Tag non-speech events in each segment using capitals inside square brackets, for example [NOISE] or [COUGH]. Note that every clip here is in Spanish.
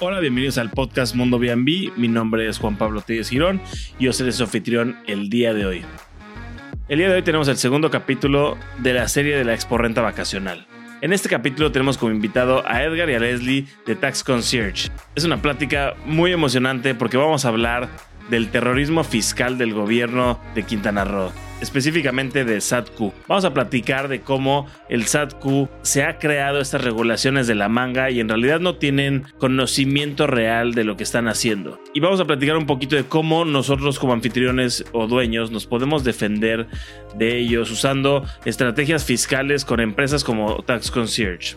Hola, bienvenidos al podcast Mundo B&B. Mi nombre es Juan Pablo Telles Girón y yo seré su anfitrión el día de hoy. El día de hoy tenemos el segundo capítulo de la serie de la Expo Renta Vacacional. En este capítulo tenemos como invitado a Edgar y a Leslie de Tax Concierge. Es una plática muy emocionante porque vamos a hablar del terrorismo fiscal del gobierno de Quintana Roo, específicamente de SATQ. Vamos a platicar de cómo el SATQ se ha creado estas regulaciones de la manga y en realidad no tienen conocimiento real de lo que están haciendo. Y vamos a platicar un poquito de cómo nosotros como anfitriones o dueños nos podemos defender de ellos usando estrategias fiscales con empresas como Tax Concierge.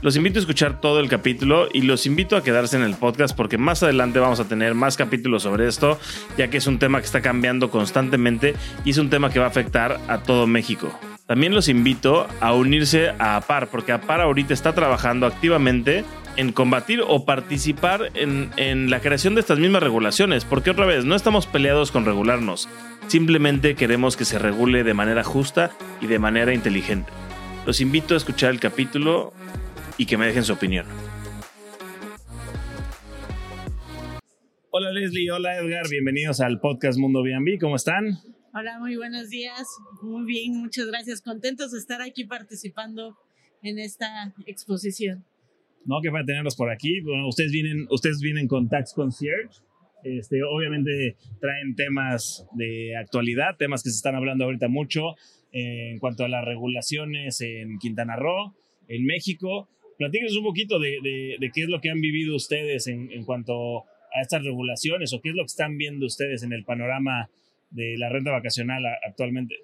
Los invito a escuchar todo el capítulo y los invito a quedarse en el podcast porque más adelante vamos a tener más capítulos sobre esto, ya que es un tema que está cambiando constantemente y es un tema que va a afectar a todo México. También los invito a unirse a APAR, porque APAR ahorita está trabajando activamente en combatir o participar en, en, la creación de estas mismas regulaciones, porque otra vez, no estamos peleados con regularnos, simplemente queremos que se regule de manera justa y de manera inteligente. Los invito a escuchar el capítulo y que me dejen su opinión. Hola Leslie, hola Edgar, bienvenidos al podcast Mundo B&B, ¿cómo están? Hola, muy buenos días, muy bien, muchas gracias, contentos de estar aquí participando en esta exposición. No, que para tenerlos por aquí, bueno, ustedes vienen, ustedes vienen con Tax Concierge, este, obviamente traen temas de actualidad, temas que se están hablando ahorita mucho eh, en cuanto a las regulaciones en Quintana Roo, en México, Platíquenos un poquito de, qué es lo que han vivido ustedes en, en, cuanto a estas regulaciones o qué es lo que están viendo ustedes en el panorama de la renta vacacional actualmente.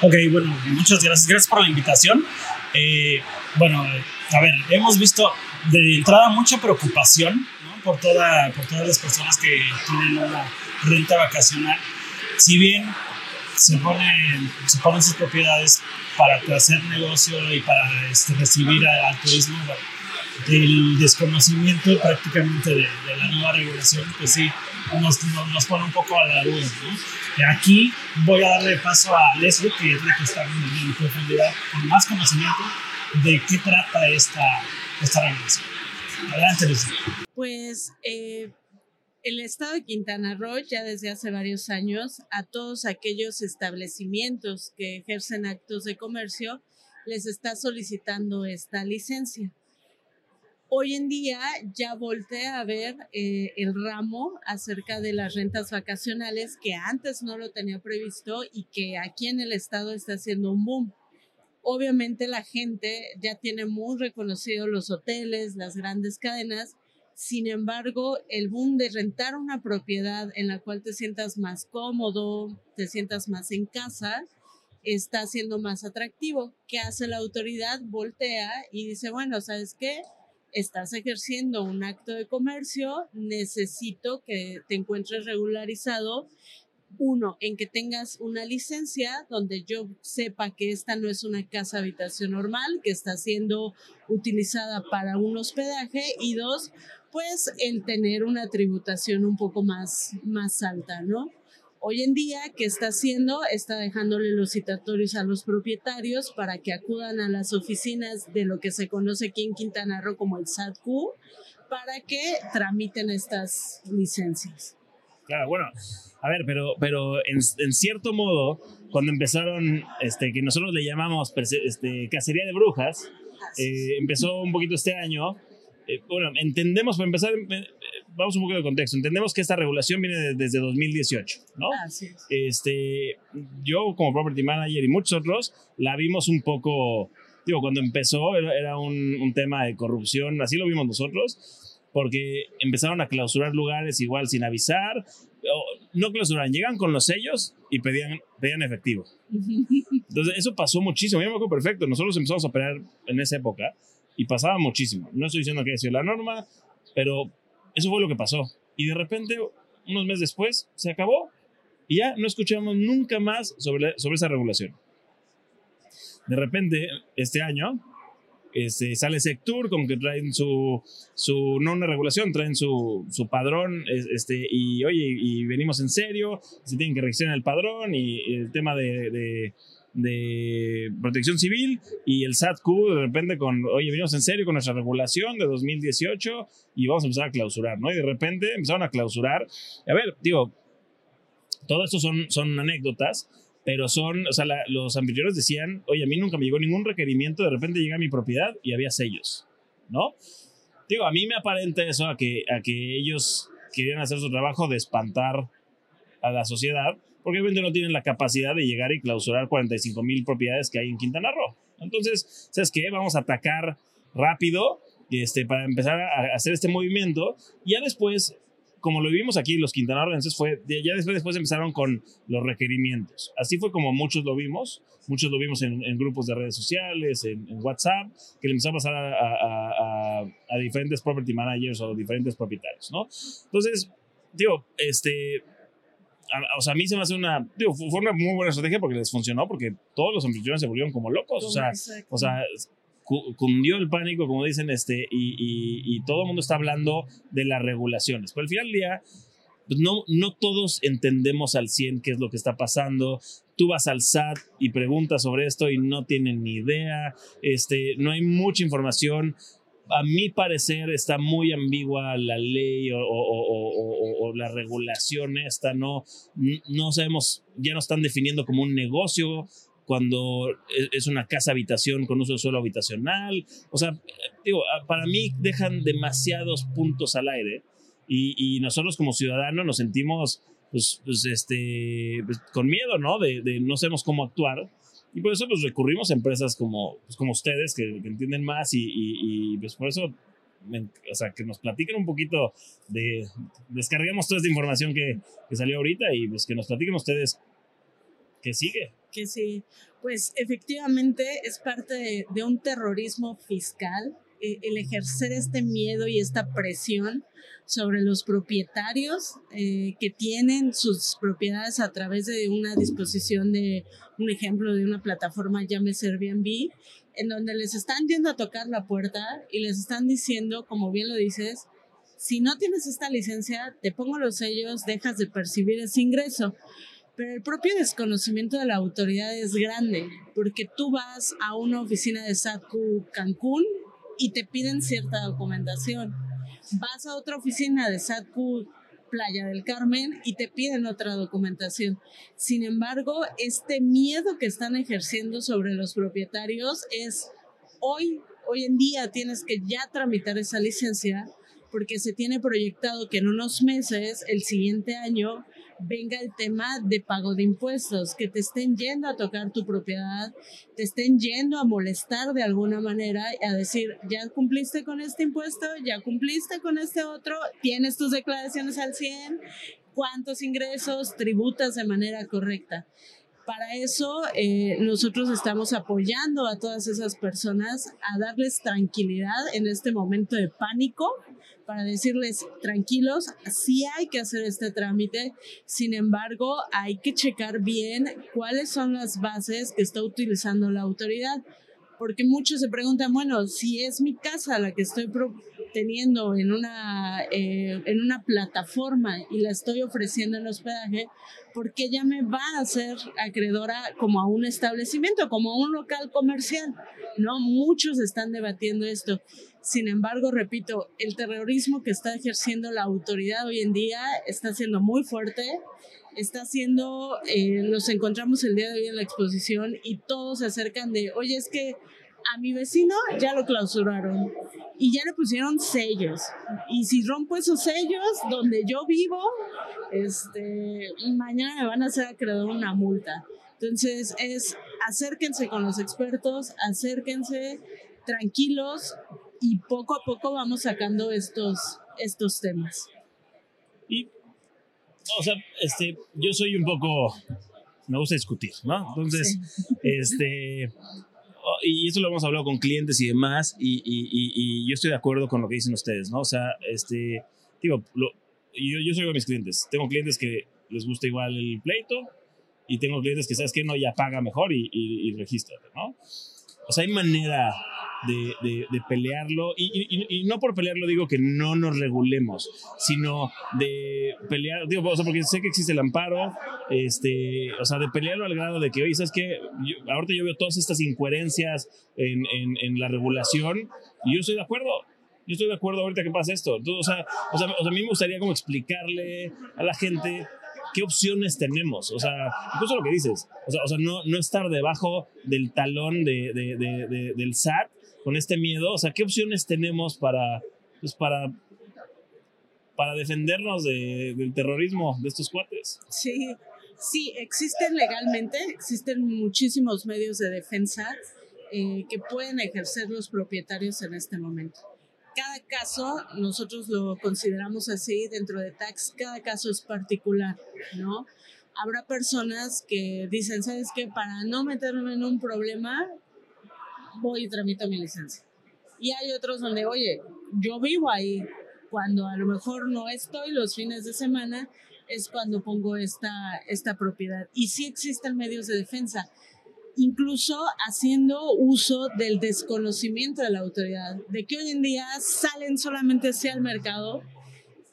Ok, bueno, muchas gracias. Gracias por la invitación. Eh, bueno, a ver, hemos visto de entrada mucha preocupación ¿no? por, toda, por todas las personas que tienen una renta vacacional. Si bien se ponen, se ponen sus propiedades para hacer negocio y para este, recibir al turismo, el desconocimiento prácticamente de, la nueva regulación, pues sí, nos, nos, pone un poco a la duda. Aquí voy a darle paso a Leslie, que es la que está en profundidad, con más conocimiento de qué trata esta, esta regulación. Adelante, Leslie. Pues eh, el Estado de Quintana Roo ya desde hace varios años a todos aquellos establecimientos que ejercen actos de comercio les está solicitando esta licencia. Hoy en día ya voltea a ver eh, el ramo acerca de las rentas vacacionales que antes no lo tenía previsto y que aquí en el estado está haciendo un boom. Obviamente la gente ya tiene muy reconocido los hoteles, las grandes cadenas, sin embargo, el boom de rentar una propiedad en la cual te sientas más cómodo, te sientas más en casa, está siendo más atractivo. ¿Qué hace la autoridad? Voltea y dice, bueno, ¿sabes qué? Estás ejerciendo un acto de comercio, necesito que te encuentres regularizado. Uno, en que tengas una licencia donde yo sepa que esta no es una casa habitación normal, que está siendo utilizada para un hospedaje. Y dos, pues el tener una tributación un poco más, más alta, ¿no? Hoy en día, ¿qué está haciendo? Está dejándole los citatorios a los propietarios para que acudan a las oficinas de lo que se conoce aquí en Quintana Roo como el SATQ para que tramiten estas licencias. Claro, bueno, a ver, pero, pero en, en cierto modo, cuando empezaron, este, que nosotros le llamamos este, cacería de brujas, eh, empezó un poquito este año, eh, bueno, entendemos, para empezar, eh, vamos un poco de contexto. Entendemos que esta regulación viene desde 2018, ¿no? Así Este, yo como property manager y muchos otros la vimos un poco, digo, cuando empezó era, un, un, tema de corrupción, así lo vimos nosotros, porque empezaron a clausurar lugares igual sin avisar, no clausuraban, llegan con los sellos y pedían, pedían efectivo. [LAUGHS] Entonces, eso pasó muchísimo, yo me acuerdo perfecto, nosotros empezamos a operar en esa época y pasaba muchísimo. No estoy diciendo que haya sido la norma, pero eso fue lo que pasó. Y de repente, unos meses después, se acabó y ya no escuchamos nunca más sobre, sobre esa regulación. De repente, este año, este, sale Sectur con que traen su, su, no una regulación, traen su, su padrón, este, y oye, y venimos en serio, se tienen que registrar el padrón y el tema de, de de protección civil y el SATQ de repente con, oye, venimos en serio con nuestra regulación de 2018 y vamos a empezar a clausurar, ¿no? Y de repente empezaron a clausurar. A ver, digo, todo esto son, son anécdotas, pero son, o sea, los anfitriones decían, oye, a mí nunca me llegó ningún requerimiento, de repente llega a mi propiedad y había sellos, ¿no? Digo, a mí me aparenta eso, a que, a que ellos querían hacer su trabajo de espantar a la sociedad, porque obviamente no tienen la capacidad de llegar y clausurar 45 mil propiedades que hay en Quintana Roo. Entonces, ¿sabes qué? Vamos a atacar rápido este, para empezar a hacer este movimiento. Y ya después, como lo vimos aquí, los quintanarroenses, fue, ya después, después empezaron con los requerimientos. Así fue como muchos lo vimos. Muchos lo vimos en, grupos de redes sociales, en, WhatsApp, que le empezó a pasar a, a, diferentes property managers o diferentes propietarios, ¿no? Entonces, digo, este, o sea, a mí se me hace una, digo, fue una muy buena estrategia porque les funcionó, porque todos los anfitriones se volvieron como locos, o sea, o sea, cundió el pánico, como dicen, este, y, y, todo el mundo está hablando de las regulaciones. Pero al final del día, pues no, no todos entendemos al 100 qué es lo que está pasando. Tú vas al SAT y preguntas sobre esto y no tienen ni idea. Este, no hay mucha información a mi parecer está muy ambigua la ley o, la regulación esta, no, no sabemos, ya no están definiendo como un negocio cuando e, es una casa habitación con uso de suelo habitacional, o sea, digo, para mí dejan demasiados puntos al aire y, nosotros como ciudadanos nos sentimos pues, pues este, pues, con miedo, ¿no? De, de no sabemos cómo actuar y por eso pues recurrimos a empresas como, pues, como ustedes que, entienden más y, y, pues por eso, o sea, que nos platiquen un poquito de, descarguemos toda esta información que, que salió ahorita y pues que nos platiquen ustedes qué sigue. Que sí, pues efectivamente es parte de, de un terrorismo fiscal el ejercer este miedo y esta presión sobre los propietarios eh, que tienen sus propiedades a través de una disposición de un ejemplo de una plataforma llámese Airbnb, en donde les están yendo a tocar la puerta y les están diciendo, como bien lo dices, si no tienes esta licencia, te pongo los sellos, dejas de percibir ese ingreso. Pero el propio desconocimiento de la autoridad es grande, porque tú vas a una oficina de SATCU Cancún y te piden cierta documentación. Vas a otra oficina de SATCU Playa del Carmen y te piden otra documentación. Sin embargo, este miedo que están ejerciendo sobre los propietarios es hoy, hoy en día tienes que ya tramitar esa licencia porque se tiene proyectado que en unos meses, el siguiente año, venga el tema de pago de impuestos, que te estén yendo a tocar tu propiedad, te estén yendo a molestar de alguna manera, a decir, ya cumpliste con este impuesto, ya cumpliste con este otro, tienes tus declaraciones al 100, cuántos ingresos tributas de manera correcta. Para eso eh, nosotros estamos apoyando a todas esas personas a darles tranquilidad en este momento de pánico, para decirles tranquilos, sí hay que hacer este trámite, sin embargo hay que checar bien cuáles son las bases que está utilizando la autoridad, porque muchos se preguntan, bueno, si es mi casa la que estoy teniendo en una, eh, en una plataforma y la estoy ofreciendo en hospedaje, porque ella me va a hacer acreedora como a un establecimiento, como a un local comercial. ¿no? Muchos están debatiendo esto. Sin embargo, repito, el terrorismo que está ejerciendo la autoridad hoy en día está siendo muy fuerte, está siendo, eh, los encontramos el día de hoy en la exposición y todos se acercan de, oye, es que a mi vecino ya lo clausuraron y ya le pusieron sellos. Y si rompo esos sellos donde yo vivo, este, mañana me van a hacer acreedor una multa. Entonces es acérquense con los expertos, acérquense tranquilos y poco a poco vamos sacando estos, estos temas. Y, o sea, este, yo soy un poco, me gusta discutir, ¿no? Entonces, este y eso lo hemos hablado con clientes y demás, y, y, y, yo estoy de acuerdo con lo que dicen ustedes, ¿no? O sea, este, digo, lo, yo, yo soy de mis clientes. Tengo clientes que les gusta igual el pleito, y tengo clientes que, ¿sabes que No, ya paga mejor y, y, ¿no? O sea, hay manera de, pelearlo, y, no por pelearlo digo que no nos regulemos, sino de pelear, digo, o sea, porque sé que existe el amparo, este, o sea, de pelearlo al grado de que, oye, ¿sabes qué? ahorita yo veo todas estas incoherencias en, en, la regulación y yo estoy de acuerdo, yo estoy de acuerdo ahorita que pasa esto. o, sea, o, sea, a mí me gustaría como explicarle a la gente qué opciones tenemos. O sea, incluso lo que dices, o sea, o sea no, no estar debajo del talón de, de, de, del SAT con este miedo. O sea, qué opciones tenemos para, pues para, para defendernos del terrorismo de estos cuates. Sí, sí, existen legalmente, existen muchísimos medios de defensa eh, que pueden ejercer los propietarios en este momento cada caso, nosotros lo consideramos así dentro de tax, cada caso es particular, ¿no? Habrá personas que dicen, ¿sabes qué? Para no meterme en un problema, voy y tramito mi licencia. Y hay otros donde, oye, yo vivo ahí, cuando a lo mejor no estoy los fines de semana, es cuando pongo esta, esta propiedad. Y sí existen medios de defensa incluso haciendo uso del desconocimiento de la autoridad, de que hoy en día salen solamente hacia el mercado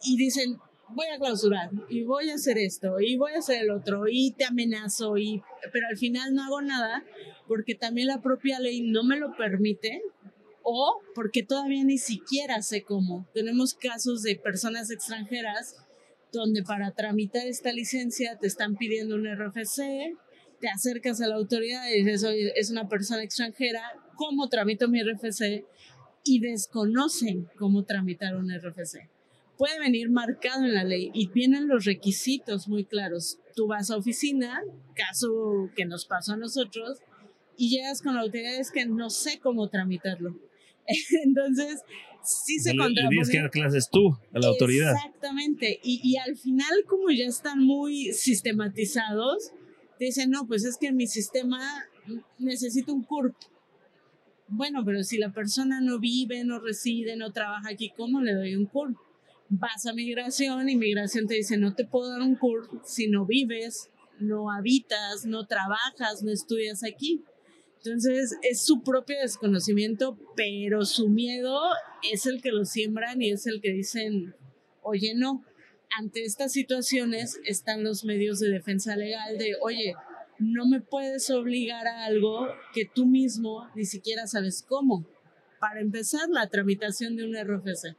y dicen, voy a clausurar y voy a hacer esto y voy a hacer el otro y te amenazo y pero al final no hago nada porque también la propia ley no me lo permite o porque todavía ni siquiera sé cómo. Tenemos casos de personas extranjeras donde para tramitar esta licencia te están pidiendo un RFC, te acercas a la autoridad y dices, oye, es una persona extranjera, ¿cómo tramito mi RFC? Y desconocen cómo tramitar un RFC. Puede venir marcado en la ley y vienen los requisitos muy claros. Tú vas a oficina, caso que nos pasó a nosotros, y llegas con la autoridad, es que no sé cómo tramitarlo. [LAUGHS] Entonces, sí se contrapone. tienes que dar clases tú a la autoridad. Exactamente. Y, y al final, como ya están muy sistematizados, dicen, no, pues es que en mi sistema necesito un CURP. Bueno, pero si la persona no vive, no reside, no trabaja aquí, ¿cómo le doy un CURP? Vas a migración y migración te dice, no te puedo dar un CURP si no vives, no habitas, no trabajas, no estudias aquí. Entonces es su propio desconocimiento, pero su miedo es el que lo siembran y es el que dicen, oye, no, ante estas situaciones están los medios de defensa legal de, oye, no me puedes obligar a algo que tú mismo ni siquiera sabes cómo. Para empezar, la tramitación de un RFC.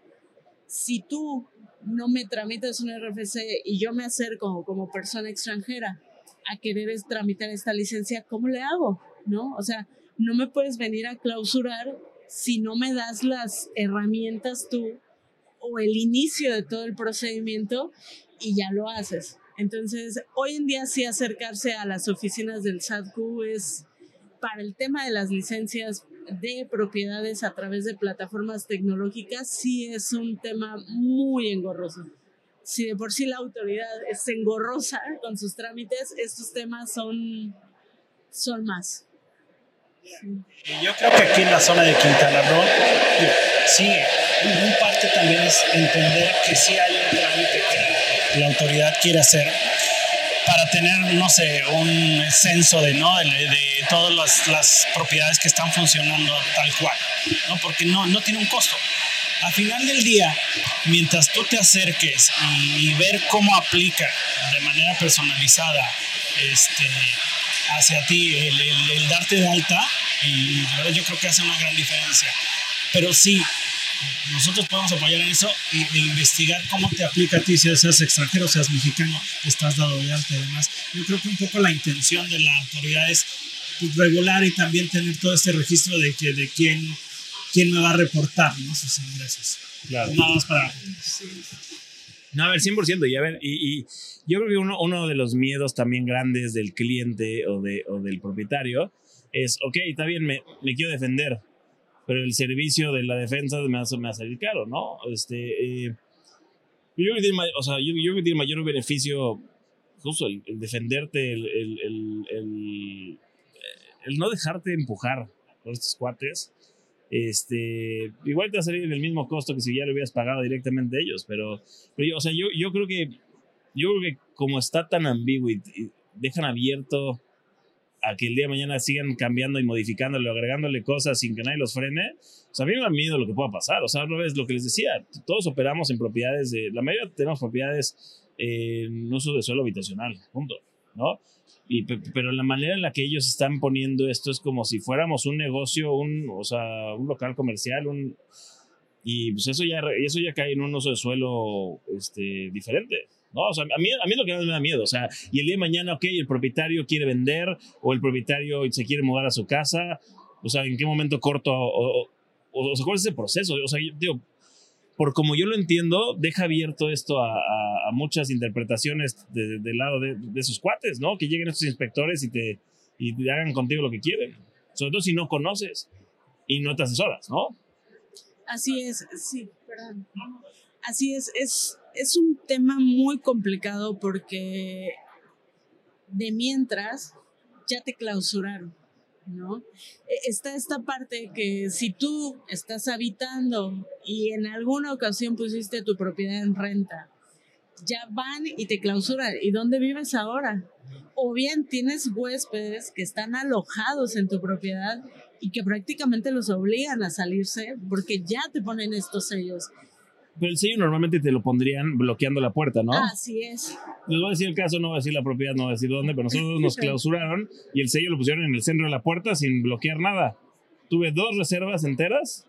Si tú no me tramitas un RFC y yo me acerco como persona extranjera a querer tramitar esta licencia, ¿cómo le hago? ¿No? O sea, no me puedes venir a clausurar si no me das las herramientas tú o el inicio de todo el procedimiento y ya lo haces. Entonces, hoy en día sí acercarse a las oficinas del SATQ es para el tema de las licencias de propiedades a través de plataformas tecnológicas, sí es un tema muy engorroso. Si de por sí la autoridad es engorrosa con sus trámites, estos temas son, son más. Yo creo que aquí en la zona de Quintana Roo, sí, un parte también es entender que sí hay un trámite que la autoridad quiere hacer para tener, no sé, un censo de, ¿no? de, todas las, las, propiedades que están funcionando tal cual, ¿no? porque no, no tiene un costo. Al final del día, mientras tú te acerques y, ver cómo aplica de manera personalizada este, hacia ti el, el, darte de alta, y yo creo que hace una gran diferencia. Pero sí, nosotros podemos apoyar en eso y de investigar cómo te aplica a ti, si seas extranjero, seas mexicano, estás dado de alta y demás. Yo creo que un poco la intención de la autoridad es pues, regular y también tener todo este registro de, que, de quién, quién me va a reportar ¿no? sus ingresos. Claro. Nada más para... No, a ver, 100%. Y a ver, y, yo creo que uno, uno, de los miedos también grandes del cliente o, de, o del propietario es, ok, está bien, me, me quiero defender, pero el servicio de la defensa me me hace salir caro, ¿no? Este, eh, yo, creo que tiene, o sea, yo, yo, que tiene mayor beneficio justo el, defenderte, el, el, el, no dejarte empujar por estos cuates. Este, igual te va a salir el mismo costo que si ya lo hubieras pagado directamente a ellos, pero, pero yo, o sea, yo, yo creo que yo creo que como está tan ambiguo y dejan abierto a que el día de mañana sigan cambiando y modificándole, agregándole cosas sin que nadie los frene, o sea, a mí me da miedo lo que pueda pasar. O sea, no es lo que les decía, todos operamos en propiedades de, la mayoría tenemos propiedades en uso de suelo habitacional, punto, ¿no? Y, pero la manera en la que ellos están poniendo esto es como si fuéramos un negocio, un, o sea, un local comercial, un, y pues eso ya, eso ya cae en un uso de suelo este, diferente. ¿no? O sea, a mí, a mí lo que más me da miedo, o sea, y el día de mañana, ok, el propietario quiere vender o el propietario se quiere mudar a su casa, o sea, ¿en qué momento corto o, o, sea, cuál es ese proceso? O sea, digo, por como yo lo entiendo, deja abierto esto a, muchas interpretaciones del de lado de, de, sus cuates, ¿no? Que lleguen estos inspectores y te, y hagan contigo lo que quieren. Sobre todo si no conoces y no te asesoras, ¿no? Así es, sí, perdón. Así es, es, es un tema muy complicado porque de mientras ya te clausuraron. ¿No? E, está esta parte que si tú estás habitando y en alguna ocasión pusiste tu propiedad en renta, ya van y te clausuran. ¿Y dónde vives ahora? O bien tienes huéspedes que están alojados en tu propiedad y que prácticamente los obligan a salirse porque ya te ponen estos sellos. Pero el sello normalmente te lo pondrían bloqueando la puerta, ¿no? Así es. Les voy a decir el caso, no voy a decir la propiedad, no voy a decir dónde, pero nosotros [LAUGHS] nos clausuraron y el sello lo pusieron en el centro de la puerta sin bloquear nada. Tuve dos reservas enteras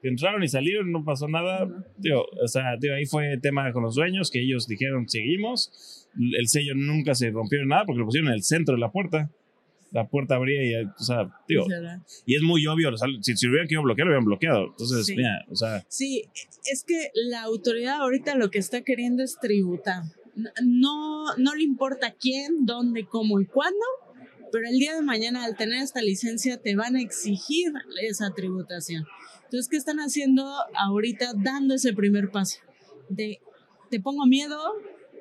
que entraron y salieron, no pasó nada. Tío, o sea, tío, ahí fue tema con los dueños que ellos dijeron seguimos. El sello nunca se rompió en nada porque lo pusieron en el centro de la puerta la puerta abría y, o sea, digo, y es muy obvio, si, si hubieran querido bloquear, lo hubieran bloqueado. Entonces, mira, o sea. Sí, es que la autoridad ahorita lo que está queriendo es tributar. No, no le importa quién, dónde, cómo y cuándo, pero el día de mañana al tener esta licencia te van a exigir esa tributación. Entonces, ¿qué están haciendo ahorita dando ese primer paso? De, te pongo miedo,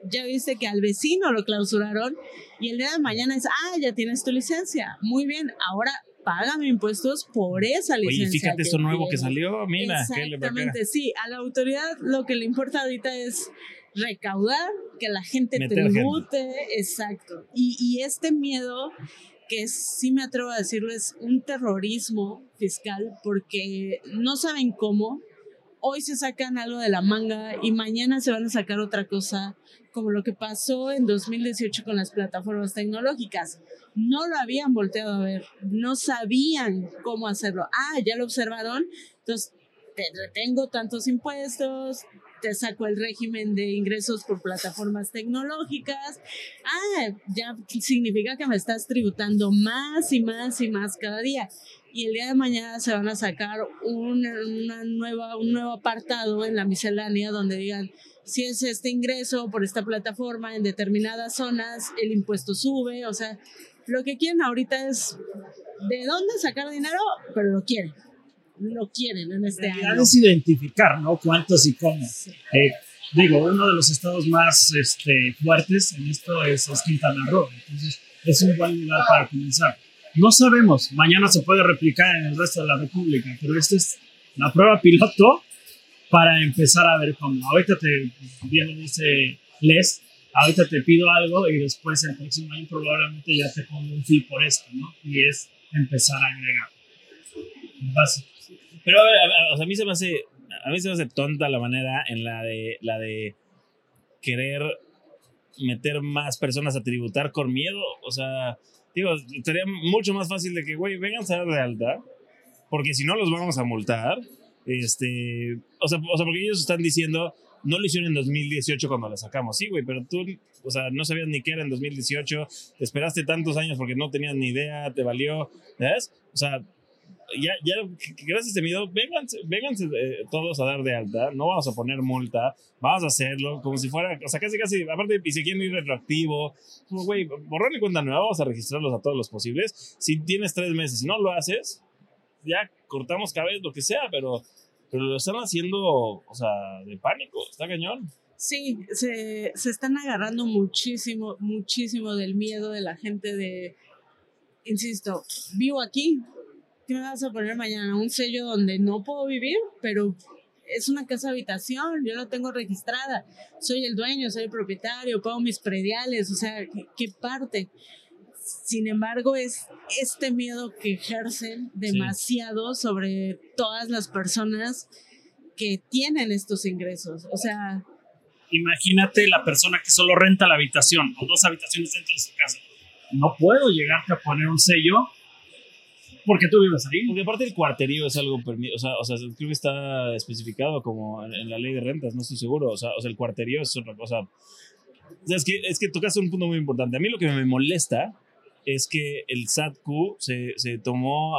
ya viste que al vecino lo clausuraron y el día de mañana es, ah, ya tienes tu licencia. Muy bien, ahora págame impuestos por esa licencia. Oye, fíjate esto nuevo que salió, mira. Exactamente, sí. A la autoridad lo que le importa ahorita es recaudar, que la gente tribute, exacto. Y, y este miedo que sí me atrevo a decirlo es un terrorismo fiscal porque no saben cómo, hoy se sacan algo de la manga y mañana se van a sacar otra cosa, como lo que pasó en 2018 con las plataformas tecnológicas. No lo habían volteado a ver, no sabían cómo hacerlo. Ah, ya lo observaron, entonces te retengo tantos impuestos, te saco el régimen de ingresos por plataformas tecnológicas. Ah, ya significa que me estás tributando más y más y más cada día y el día de mañana se van a sacar una, nueva, un nuevo apartado en la miscelánea donde digan si es este ingreso por esta plataforma en determinadas zonas, el impuesto sube, o sea, lo que quieren ahorita es de dónde sacar dinero, pero lo quieren, lo quieren en este año. es identificar, ¿no? Cuántos y cómo. Eh, digo, uno de los estados más este, fuertes en esto es, es Quintana Roo, entonces es un buen lugar para comenzar. No sabemos, mañana se puede replicar en el resto de la República, pero esta es la prueba piloto para empezar a ver cómo. Ahorita te, bien dice Les, ahorita te pido algo y después el próximo año probablemente ya te pongo un fee por esto, ¿no? Y es empezar a agregar. Pero a ver, a, a mí se me hace, a mí se me hace tonta la manera en la de, la de querer meter más personas a tributar con miedo, o sea, digo, estaría mucho más fácil de que, güey, vengan a dar de alta, porque si no los vamos a multar. Este, o sea, o sea, porque ellos están diciendo, no lo hicieron en 2018 cuando la sacamos. Sí, güey, pero tú, o sea, no sabías ni qué era en 2018, te esperaste tantos años porque no tenías ni idea, te valió, ¿sabes? O sea, ya, ya, gracias a video, vénganse, vénganse eh, todos a dar de alta, no vamos a poner multa, vamos a hacerlo como si fuera, o sea, casi, casi, aparte, y si quieren ir retroactivo, güey, borrar y cuenta nueva, vamos a registrarlos a todos los posibles. Si tienes tres meses y no lo haces, ya cortamos cabeza, lo que sea, pero, pero lo están haciendo, o sea, de pánico, está cañón. Sí, se, se están agarrando muchísimo, muchísimo del miedo de la gente de, insisto, vivo aquí, ¿qué me vas a poner mañana? Un sello donde no puedo vivir, pero es una casa habitación, yo la tengo registrada, soy el dueño, soy el propietario, pago mis prediales, o sea, ¿qué, parte? Sin embargo, es este miedo que ejercen demasiado sobre todas las personas que tienen estos ingresos. O sea... Imagínate la persona que solo renta la habitación o dos habitaciones dentro de su casa. No puedo llegarte a poner un sello porque tú vives ahí. Porque aparte el cuarterío es algo, o sea, o sea, creo que está especificado como en, la ley de rentas, no estoy seguro. O sea, o sea el cuarterío es otra cosa. O sea, es que, es que tocas un punto muy importante. A mí lo que me molesta es que el SATQ se, se tomó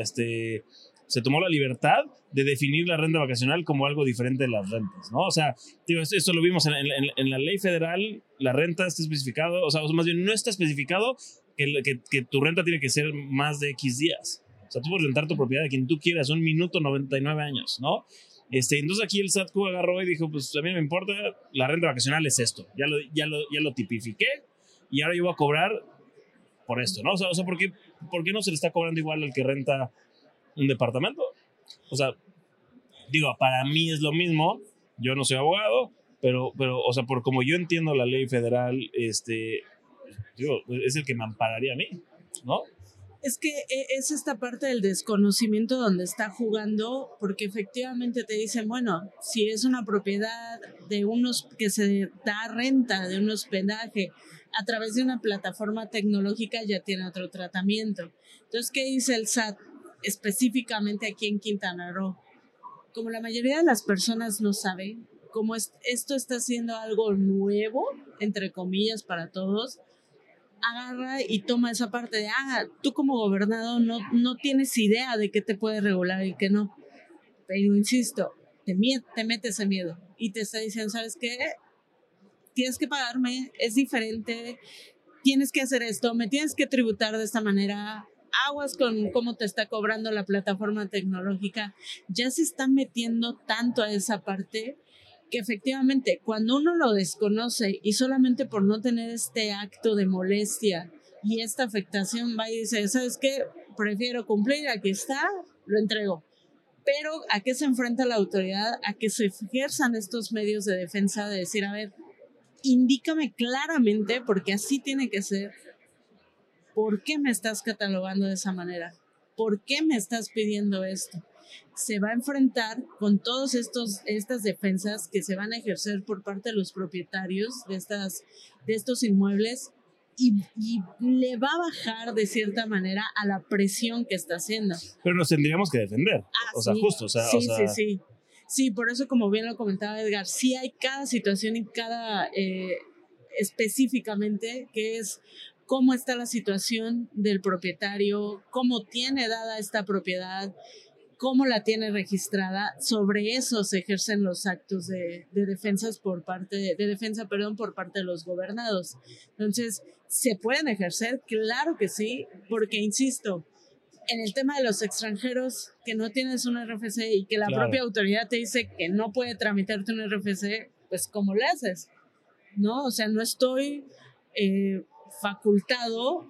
este se tomó la libertad de definir la renta vacacional como algo diferente de las rentas, ¿no? O sea, tío, esto lo vimos en, la ley federal, la renta está especificado, o sea, más bien no está especificado que, que, tu renta tiene que ser más de X días. O sea, tú puedes rentar tu propiedad a quien tú quieras, un minuto 99 años, ¿no? Este, entonces aquí el SATQ agarró y dijo, pues a mí no me importa, la renta vacacional es esto, ya lo, ya lo, ya lo tipifiqué y ahora yo voy a cobrar por esto, ¿no? O sea, o sea ¿por, qué, ¿por qué no se le está cobrando igual al que renta un departamento? O sea, digo, para mí es lo mismo, yo no soy abogado, pero, pero o sea, por como yo entiendo la ley federal, este, digo, es el que me ampararía a mí, ¿no? Es que e, es esta parte del desconocimiento donde está jugando, porque efectivamente te dicen, bueno, si es una propiedad de unos que se da renta, de un hospedaje, a través de una plataforma tecnológica ya tiene otro tratamiento. Entonces, ¿qué dice el SAT específicamente aquí en Quintana Roo? Como la mayoría de las personas no saben, como esto está siendo algo nuevo, entre comillas, para todos, agarra y toma esa parte de, ah, tú como gobernador no, no tienes idea de qué te puede regular y qué no. Pero insisto, te, te mete ese miedo y te está diciendo, ¿sabes qué? Tienes que pagarme, es diferente, tienes que hacer esto, me tienes que tributar de esta manera, aguas con cómo te está cobrando la plataforma tecnológica, ya se están metiendo tanto a esa parte que efectivamente cuando uno lo desconoce y solamente por no tener este acto de molestia y esta afectación va y dice, ¿sabes qué? Prefiero cumplir, aquí está, lo entrego. Pero ¿a qué se enfrenta la autoridad? A que se ejerzan estos medios de defensa de decir, a ver, indícame claramente, porque así tiene que ser, por qué me estás catalogando de esa manera, por qué me estás pidiendo esto. Se va a enfrentar con todas estas defensas que se van a ejercer por parte de los propietarios de, estas, de estos inmuebles y, le va a bajar de cierta manera a la presión que está haciendo. Pero nos tendríamos que defender. Ah, o sea, justo. O sea, sí, sí, sí. Sí, por eso como bien lo comentaba Edgar, sí hay cada situación y cada eh, específicamente que es cómo está la situación del propietario, cómo tiene dada esta propiedad, cómo la tiene registrada. Sobre eso se ejercen los actos de, de defensas por parte de defensa, perdón, por parte de los gobernados. Entonces, ¿se pueden ejercer? Claro que sí, porque insisto, en el tema de los extranjeros, que no tienes un RFC y que la propia autoridad te dice que no puede tramitarte un RFC, pues ¿cómo le haces? ¿No? O sea, no estoy eh, facultado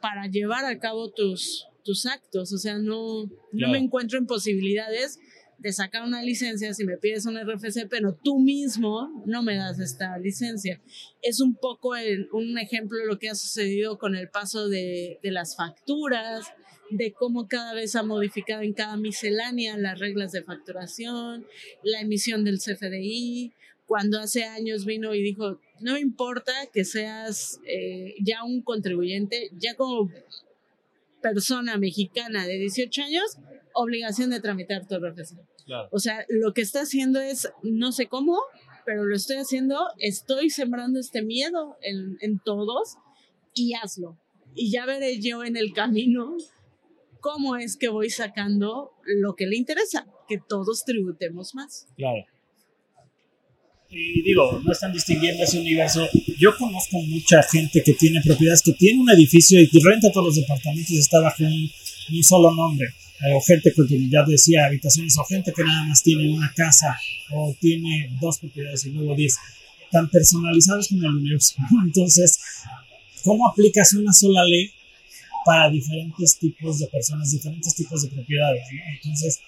para llevar a cabo tus, tus actos, o sea, no, no me encuentro en posibilidades de sacar una licencia si me pides un RFC, pero tú mismo no me das esta licencia. Es un poco un ejemplo de lo que ha sucedido con el paso de, de las facturas, de cómo cada vez ha modificado en cada miscelánea las reglas de facturación, la emisión del CFDI, cuando hace años vino y dijo, no importa que seas eh, ya un contribuyente, ya como persona mexicana de 18 años, obligación de tramitar tu RFC. O sea, lo que está haciendo es, no sé cómo, pero lo estoy haciendo, estoy sembrando este miedo en, en todos y hazlo. Y ya veré yo en el camino cómo es que voy sacando lo que le interesa, que todos tributemos más. Claro. Y digo, no están distinguiendo ese universo. Yo conozco mucha gente que tiene propiedades, que tiene un edificio y renta todos los departamentos y está bajo un, solo nombre. Eh, o gente que ya decía habitaciones, o gente que nada más tiene una casa o tiene dos propiedades y luego diez. Tan personalizados como el universo. [LAUGHS] Entonces, ¿cómo aplicas una sola ley para diferentes tipos de personas, diferentes tipos de propiedades. Entonces,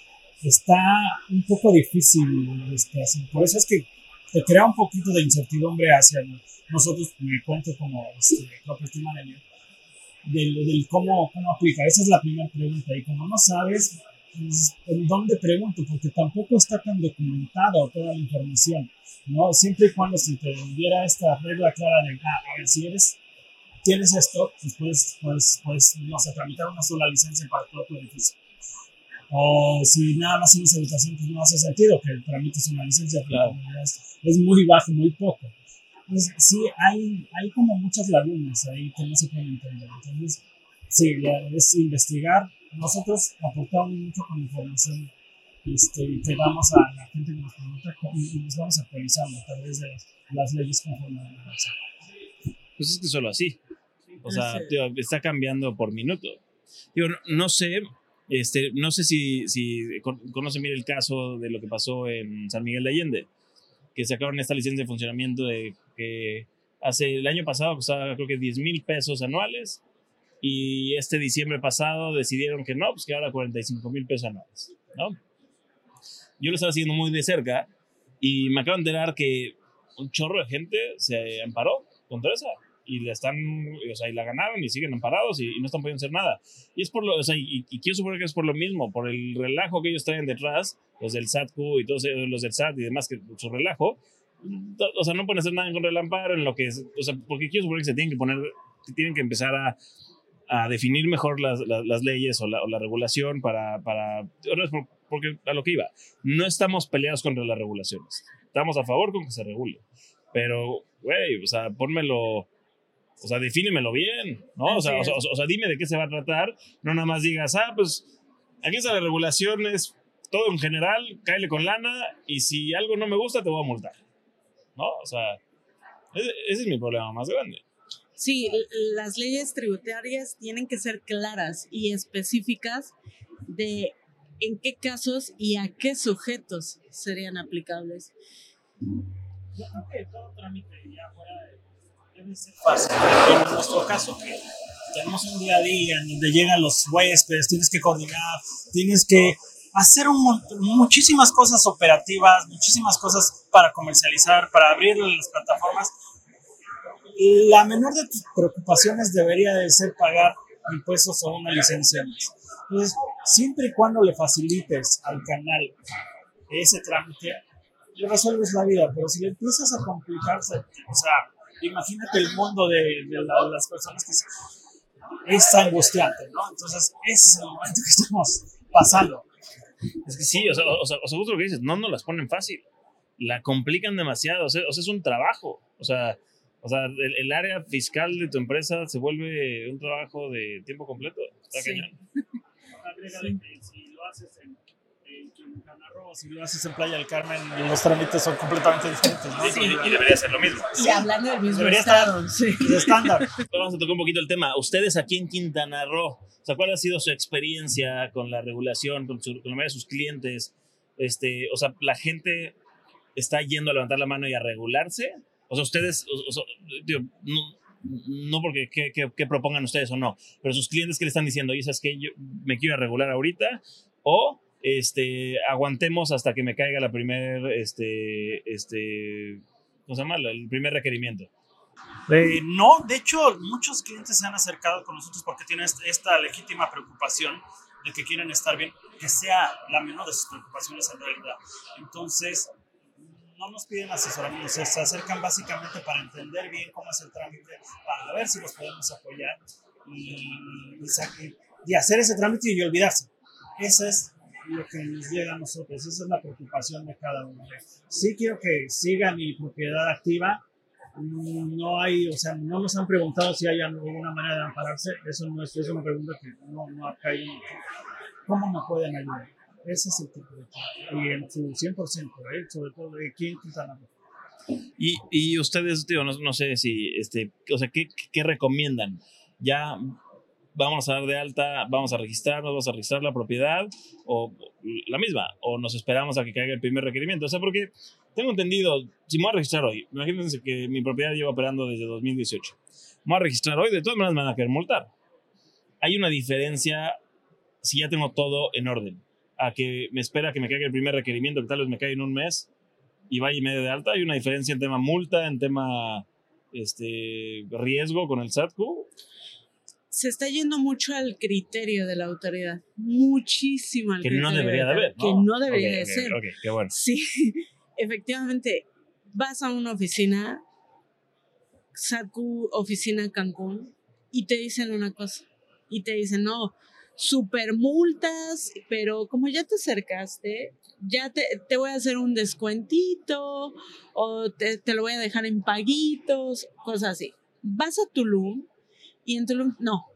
está un poco difícil este, Por eso es que te crea un poquito de incertidumbre hacia nosotros, me cuento como este, property manager, del, del cómo, cómo aplica. Esa es la primera pregunta. Y como no sabes, pues, ¿en dónde pregunto? Porque tampoco está tan documentado toda la información. ¿no? Siempre y cuando se te diera esta regla clara de, ah, a ver, si eres, tienes esto, pues puedes, puedes, puedes no sé, tramitar una sola licencia para todo tu edificio. O si nada más en esa habitación, pues no hace sentido que tramites una licencia, Claro. es, es muy bajo, muy poco. Entonces, sí, hay, hay como muchas lagunas ahí que no se pueden entender. Entonces, sí, es investigar. Nosotros aportamos mucho con información este, que damos a la gente que nos pregunta y, nos vamos actualizando a través de las leyes conforme a la. Pues es que solo así. O sea, Así. tío, está cambiando por minuto. Digo, no, no sé, este, no sé si, si con- conocen bien el caso de lo que pasó en San Miguel de Allende, que sacaron esta licencia de funcionamiento de que hace el año pasado costaba creo que 10 mil pesos anuales y este diciembre pasado decidieron que no, pues que ahora 45 mil pesos anuales, ¿no? Yo lo estaba siguiendo muy de cerca y me acabo de enterar que un chorro de gente se amparó contra esa y la están, o sea, y la ganaron y siguen amparados y, y no están pudiendo hacer nada. Y es por lo, o sea, y, y quiero suponer que es por lo mismo, por el relajo que ellos traen detrás, los del SATQ y todos los del SAT y demás, que su relajo, o sea, no pueden hacer nada contra del amparo, en lo que es, o sea, porque quiero suponer que se tienen que poner, que tienen que empezar a, a definir mejor las, las, las leyes o la, o la regulación para, para, porque a lo que iba, no estamos peleados contra las regulaciones, estamos a favor con que se regule, pero, güey, o sea, pónmelo, o sea, defínemelo bien, ¿no? O sea, o, sea, o sea, dime de qué se va a tratar, no nada más digas, ah, pues aquí está la regulación, es todo en general, cáele con lana y si algo no me gusta te voy a multar, ¿no? O sea, ese, ese es mi problema más grande. Sí, las leyes tributarias tienen que ser claras y específicas de en qué casos y a qué sujetos serían aplicables. Yo creo que todo trámite ya fuera de, fácil. En nuestro caso, que tenemos un día a día en donde llegan los huéspedes, tienes que coordinar, tienes que hacer un muchísimas cosas operativas, muchísimas cosas para comercializar, para abrir las plataformas. La menor de tus preocupaciones debería de ser pagar impuestos o una licencia más. Entonces, siempre y cuando le facilites al canal ese trámite, le resuelves la vida, pero si le empiezas a complicarse, o sea, imagínate el mundo de, de la- las personas que se- es angustiante, ¿no? Entonces, ese es el momento que estamos pasando. Es que sí, o sea, o sea, o sea, justo lo que dices, no nos las ponen fácil. La complican demasiado, o sea, o sea, es un trabajo. O sea, o sea el, el área fiscal de tu empresa se vuelve un trabajo de tiempo completo. Está Sí. cañón. Que si lo haces en, en Quintana Roo, si lo haces en Playa del Carmen, los trámites son completamente diferentes, ¿no? Y, y debería ser lo mismo. Y hablando del mismo Debería estar- estado, sí. Es estándar. [LAUGHS] Vamos a tocar un poquito el tema. Ustedes aquí en Quintana Roo, o sea, ¿cuál ha sido su experiencia con la regulación, con, su, con la mayoría de sus clientes? Este, o sea, la gente está yendo a levantar la mano y a regularse. O sea, ustedes, o- o digo, no, no porque que, que- que propongan ustedes o no, pero sus clientes que le están diciendo, y sabes que yo me quiero regular ahorita, o este, aguantemos hasta que me caiga la primer, este, este, ¿cómo se llama? El primer requerimiento. Eh, no, de hecho, muchos clientes se han acercado con nosotros porque tienen est- esta legítima preocupación de que quieren estar bien, que sea la menor de sus preocupaciones en realidad. Entonces, no nos piden asesoramiento, se, acercan básicamente para entender bien cómo es el trámite, para ver si los podemos apoyar y, y y hacer ese trámite y olvidarse. Eso es lo que nos llega a nosotros, esa es la preocupación de cada uno. Sí quiero que siga mi propiedad activa, no hay, o sea, no nos han preguntado si hay alguna manera de ampararse. Eso no es, es una pregunta que no, no ha caído. ¿Cómo me pueden ayudar? Ese es el tipo de. Y en su 100%, ¿eh? sobre todo aquí en Quintana Roo. Y, y ustedes, tío, no, no sé si, este, o sea, ¿qué, ¿qué recomiendan? Ya vamos a dar de alta, vamos a registrarnos, vamos a registrar la propiedad, o la misma, o nos esperamos a que caiga el primer requerimiento. O sea, porque tengo entendido, si me voy a registrar hoy, imagínense que mi propiedad lleva operando desde 2018. Me voy a registrar hoy, de todas maneras me van a querer multar. Hay una diferencia si ya tengo todo en orden, a que me espera que me caiga el primer requerimiento, que tal vez me caiga en un mes, y vaya y medio de alta. Hay una diferencia en tema multa, en tema este, riesgo con el SATCU. Se está yendo mucho al criterio de la autoridad, muchísimo al Que criterio. no debería de haber. Que no debería de ser. Ok, qué bueno. Sí, [LAUGHS] efectivamente, vas a una oficina, Saku Oficina Cancún, y te dicen una cosa, y te dicen, no, super multas, pero como ya te acercaste, ya te, te voy a hacer un descuentito, o te, te lo voy a dejar en paguitos, cosas así. Vas a Tulum, y en Tulum, no,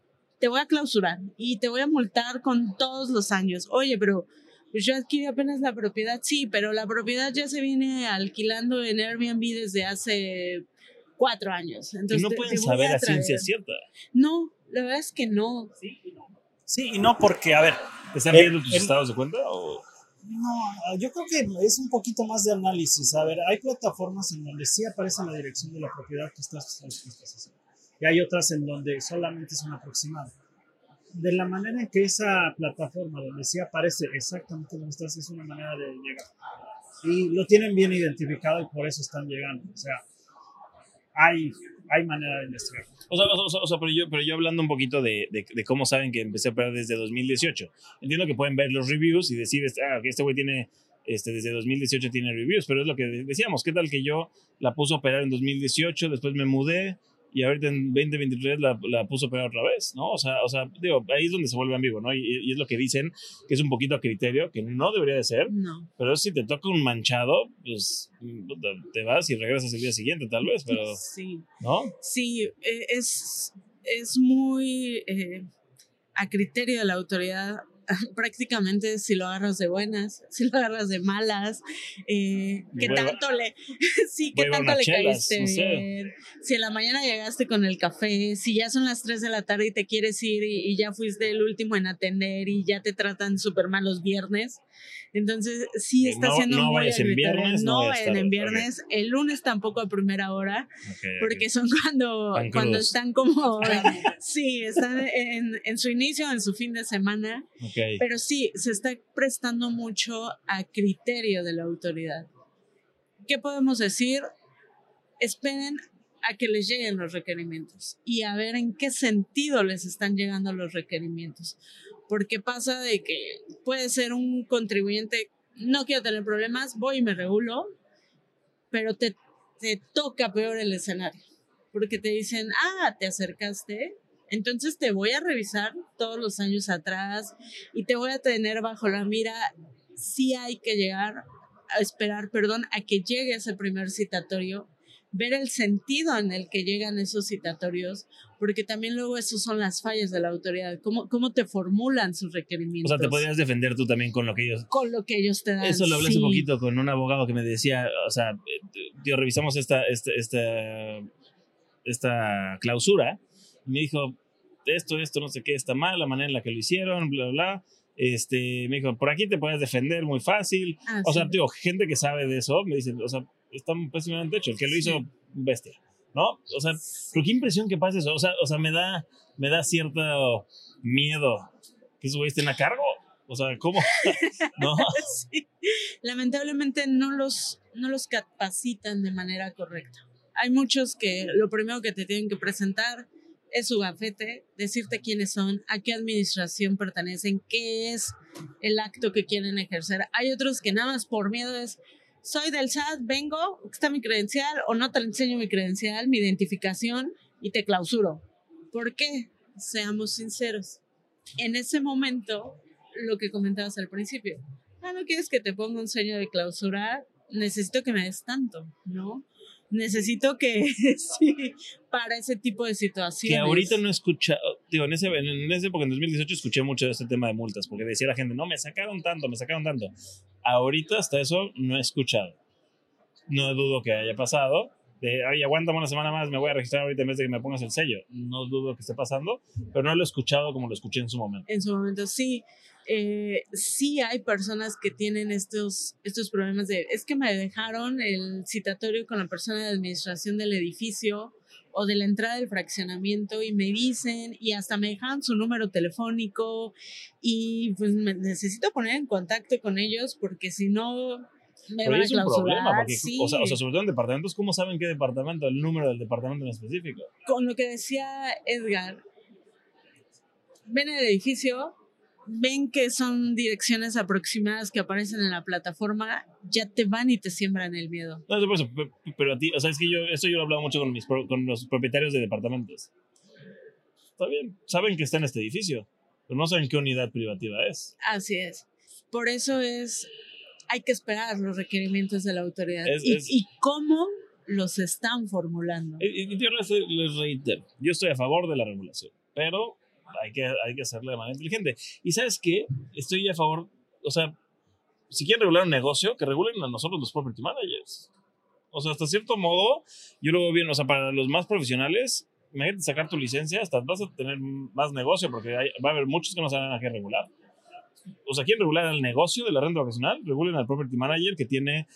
te voy a clausurar, y te voy a multar con todos los años. Oye, pero pues yo adquirí apenas la propiedad, sí, pero la propiedad ya se viene alquilando en Airbnb desde hace cuatro años. Y Entonces, no te- pueden te saber a traer. ciencia cierta. No, la verdad es que no. Sí y no, porque, a ver, ¿Te están Eh, pidiendo tus el- estados de cuenta? O... No, yo creo que es un poquito más de análisis. A ver, hay plataformas en donde sí aparece la dirección de la propiedad que estás, que estás haciendo. Y hay otras en donde solamente es un aproximado. De la manera en que esa plataforma, donde sí aparece exactamente donde estás, es una manera de llegar. Y lo tienen bien identificado y por eso están llegando. O sea, hay, hay manera de investigar. O sea, o sea, o sea, pero, yo, pero yo hablando un poquito de, de, de cómo saben que empecé a operar desde 2018. Entiendo que pueden ver los reviews y decir, este, ah, que este güey tiene, este, desde 2018 tiene reviews, pero es lo que decíamos, ¿qué tal que yo la puse a operar en 2018, después me mudé y ahorita en 2023 la, la puse a operar otra vez, ¿no? O sea, o sea, digo, ahí es donde se vuelve ambiguo, ¿no? Y, y es lo que dicen, que es un poquito a criterio, que no debería de ser, No. pero si te toca un manchado, pues te vas y regresas el día siguiente tal vez, pero, Sí, ¿no? sí, eh, es, es muy eh, a criterio de la autoridad. [LAUGHS] Prácticamente si lo agarras de buenas, si lo agarras de malas, eh, qué tanto le, [LAUGHS] sí, qué tanto le chelas, caíste no sé. bien, si en la mañana llegaste con el café, si ya son las 3 de la tarde y te quieres ir y, y ya fuiste el último en atender y ya te tratan súper mal los viernes. Entonces, sí está no- siendo no muy vayas en viernes, no no vayan en viernes, el lunes tampoco a primera hora, Ok, ok. porque son cuando, Tan cuando están como, [LAUGHS] sí, están en, en su inicio, en su fin de semana, pero sí, se está prestando mucho a criterio de la autoridad. ¿Qué podemos decir? Esperen a que les lleguen los requerimientos y a ver en qué sentido les están llegando los requerimientos. Porque pasa de que puede ser un contribuyente, no quiero tener problemas, voy y me regulo, pero te, te toca peor el escenario. Porque te dicen, ah, te acercaste, entonces te voy a revisar todos los años atrás y te voy a tener bajo la mira. Sí hay que llegar a esperar, perdón, a que llegue ese primer citatorio, ver el sentido en el que llegan esos citatorios, porque también luego esos son las fallas de la autoridad, cómo, cómo te formulan sus O requerimientos. sea, te podrías defender tú también con lo que ellos... Con lo que ellos te dan. Eso lo hablé hace sí. poquito con un abogado que me decía, o sea, tío, revisamos esta, esta, esta, esta clausura y me dijo, esto, esto, no sé qué, está mal, la manera en la que lo hicieron, bla, bla. Este, me dijo, por aquí te puedes defender muy fácil. Ah, O sea, sí. tío, gente que sabe de eso me dicen, o sea, está pésimamente hecho. El que lo hizo, Sí. bestia, ¿no? O sea, pero qué impresión que pase eso. O sea, o sea me, da, me da cierto miedo que esos güeyes estén a cargo. O sea, ¿cómo? [LAUGHS] ¿No? [LAUGHS] Sí. Lamentablemente no los, no los capacitan de manera correcta. Hay muchos que lo primero que te tienen que presentar es su gafete, decirte quiénes son, a qué administración pertenecen, qué es el acto que quieren ejercer. Hay otros que nada más por miedo es, soy del SAT, vengo, está mi credencial o no te enseño mi credencial, mi identificación y te clausuro. ¿Por qué? Seamos sinceros. En ese momento, lo que comentabas al principio, ah, no quieres que te ponga un sello de clausura, necesito que me des tanto, ¿no? Necesito que, [LAUGHS] sí, para ese tipo de situaciones. Que ahorita no he escuchado, digo, en ese, en ese época, en 2018, escuché mucho de este tema de multas, porque decía la gente, no, me sacaron tanto, me sacaron tanto. Ahorita hasta eso no he escuchado. No dudo que haya pasado. De, ay, aguántame una semana más, me voy a registrar ahorita en vez de que me pongas el sello. No dudo que esté pasando, pero no lo he escuchado como lo escuché en su momento. En su momento, sí. Eh, sí hay personas que tienen estos, estos problemas de, es que me dejaron el citatorio con la persona de administración del edificio o de la entrada del fraccionamiento y me dicen y hasta me dejan su número telefónico y pues me necesito poner en contacto con ellos porque si no me Pero van a es un problema, porque, sí. o, sea, o sea, sobre todo en departamentos, ¿cómo saben qué departamento, el número del departamento en específico? con lo que decía Edgar, ven el edificio, ven que son direcciones aproximadas que aparecen en la plataforma, ya te van y te siembran el miedo. No, por eso, pero a ti, o sea, es que yo, esto yo lo he hablado mucho con, mis, con los propietarios de departamentos. Está bien, saben que está en este edificio, pero no saben qué unidad privativa es. Así es. Por eso es, hay que esperar los requerimientos de la autoridad. y, y, cómo los están formulando. Y, yo les reitero, yo estoy a favor de la regulación, pero hay que, hay que hacerlo de manera inteligente. Y sabes qué, estoy a favor, o sea, si quieren regular un negocio, que regulen a nosotros los property managers. O sea, hasta cierto modo, yo lo veo bien, o sea, para los más profesionales, imagínate sacar tu licencia, hasta vas a tener más negocio, porque va a haber muchos que no saben a qué regular. O sea, quieren regular el negocio de la renta vacacional, regulen al property manager que tiene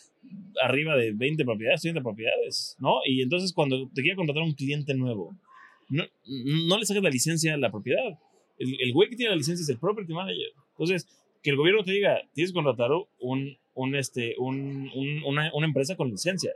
arriba de 20 propiedades, 30 propiedades, ¿no? Y entonces cuando te quiere contratar un cliente nuevo, no, no le saques la licencia a la propiedad. El, el güey que tiene la licencia es el property manager. Entonces, que el gobierno te diga, tienes que contratar un, un, este, un, una, una, empresa con licencia,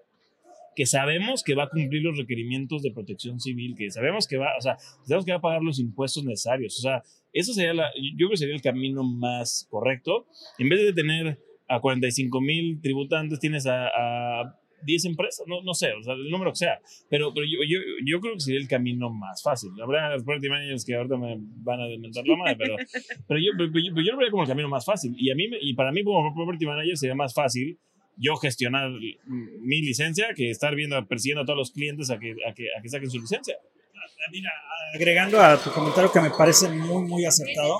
que sabemos que va a cumplir los requerimientos de protección civil, que sabemos que va, o sea, sabemos que va a pagar los impuestos necesarios. O sea, eso sería la, yo creo que sería el camino más correcto. En vez de tener a 45 mil tributantes, tienes a 10 empresas, no, no sé, o sea, el número que sea, pero, pero yo, yo, yo creo que sería el camino más fácil. Habrá los property managers que ahorita me van a desmentar la madre, [LAUGHS] pero, pero, yo, pero, yo, lo vería como el camino más fácil. Y, a mí, y para mí como property manager sería más fácil yo gestionar mi licencia que estar viendo, persiguiendo a todos los clientes a que, a que, a que saquen su licencia. Mira, agregando a tu comentario que me parece muy, muy acertado,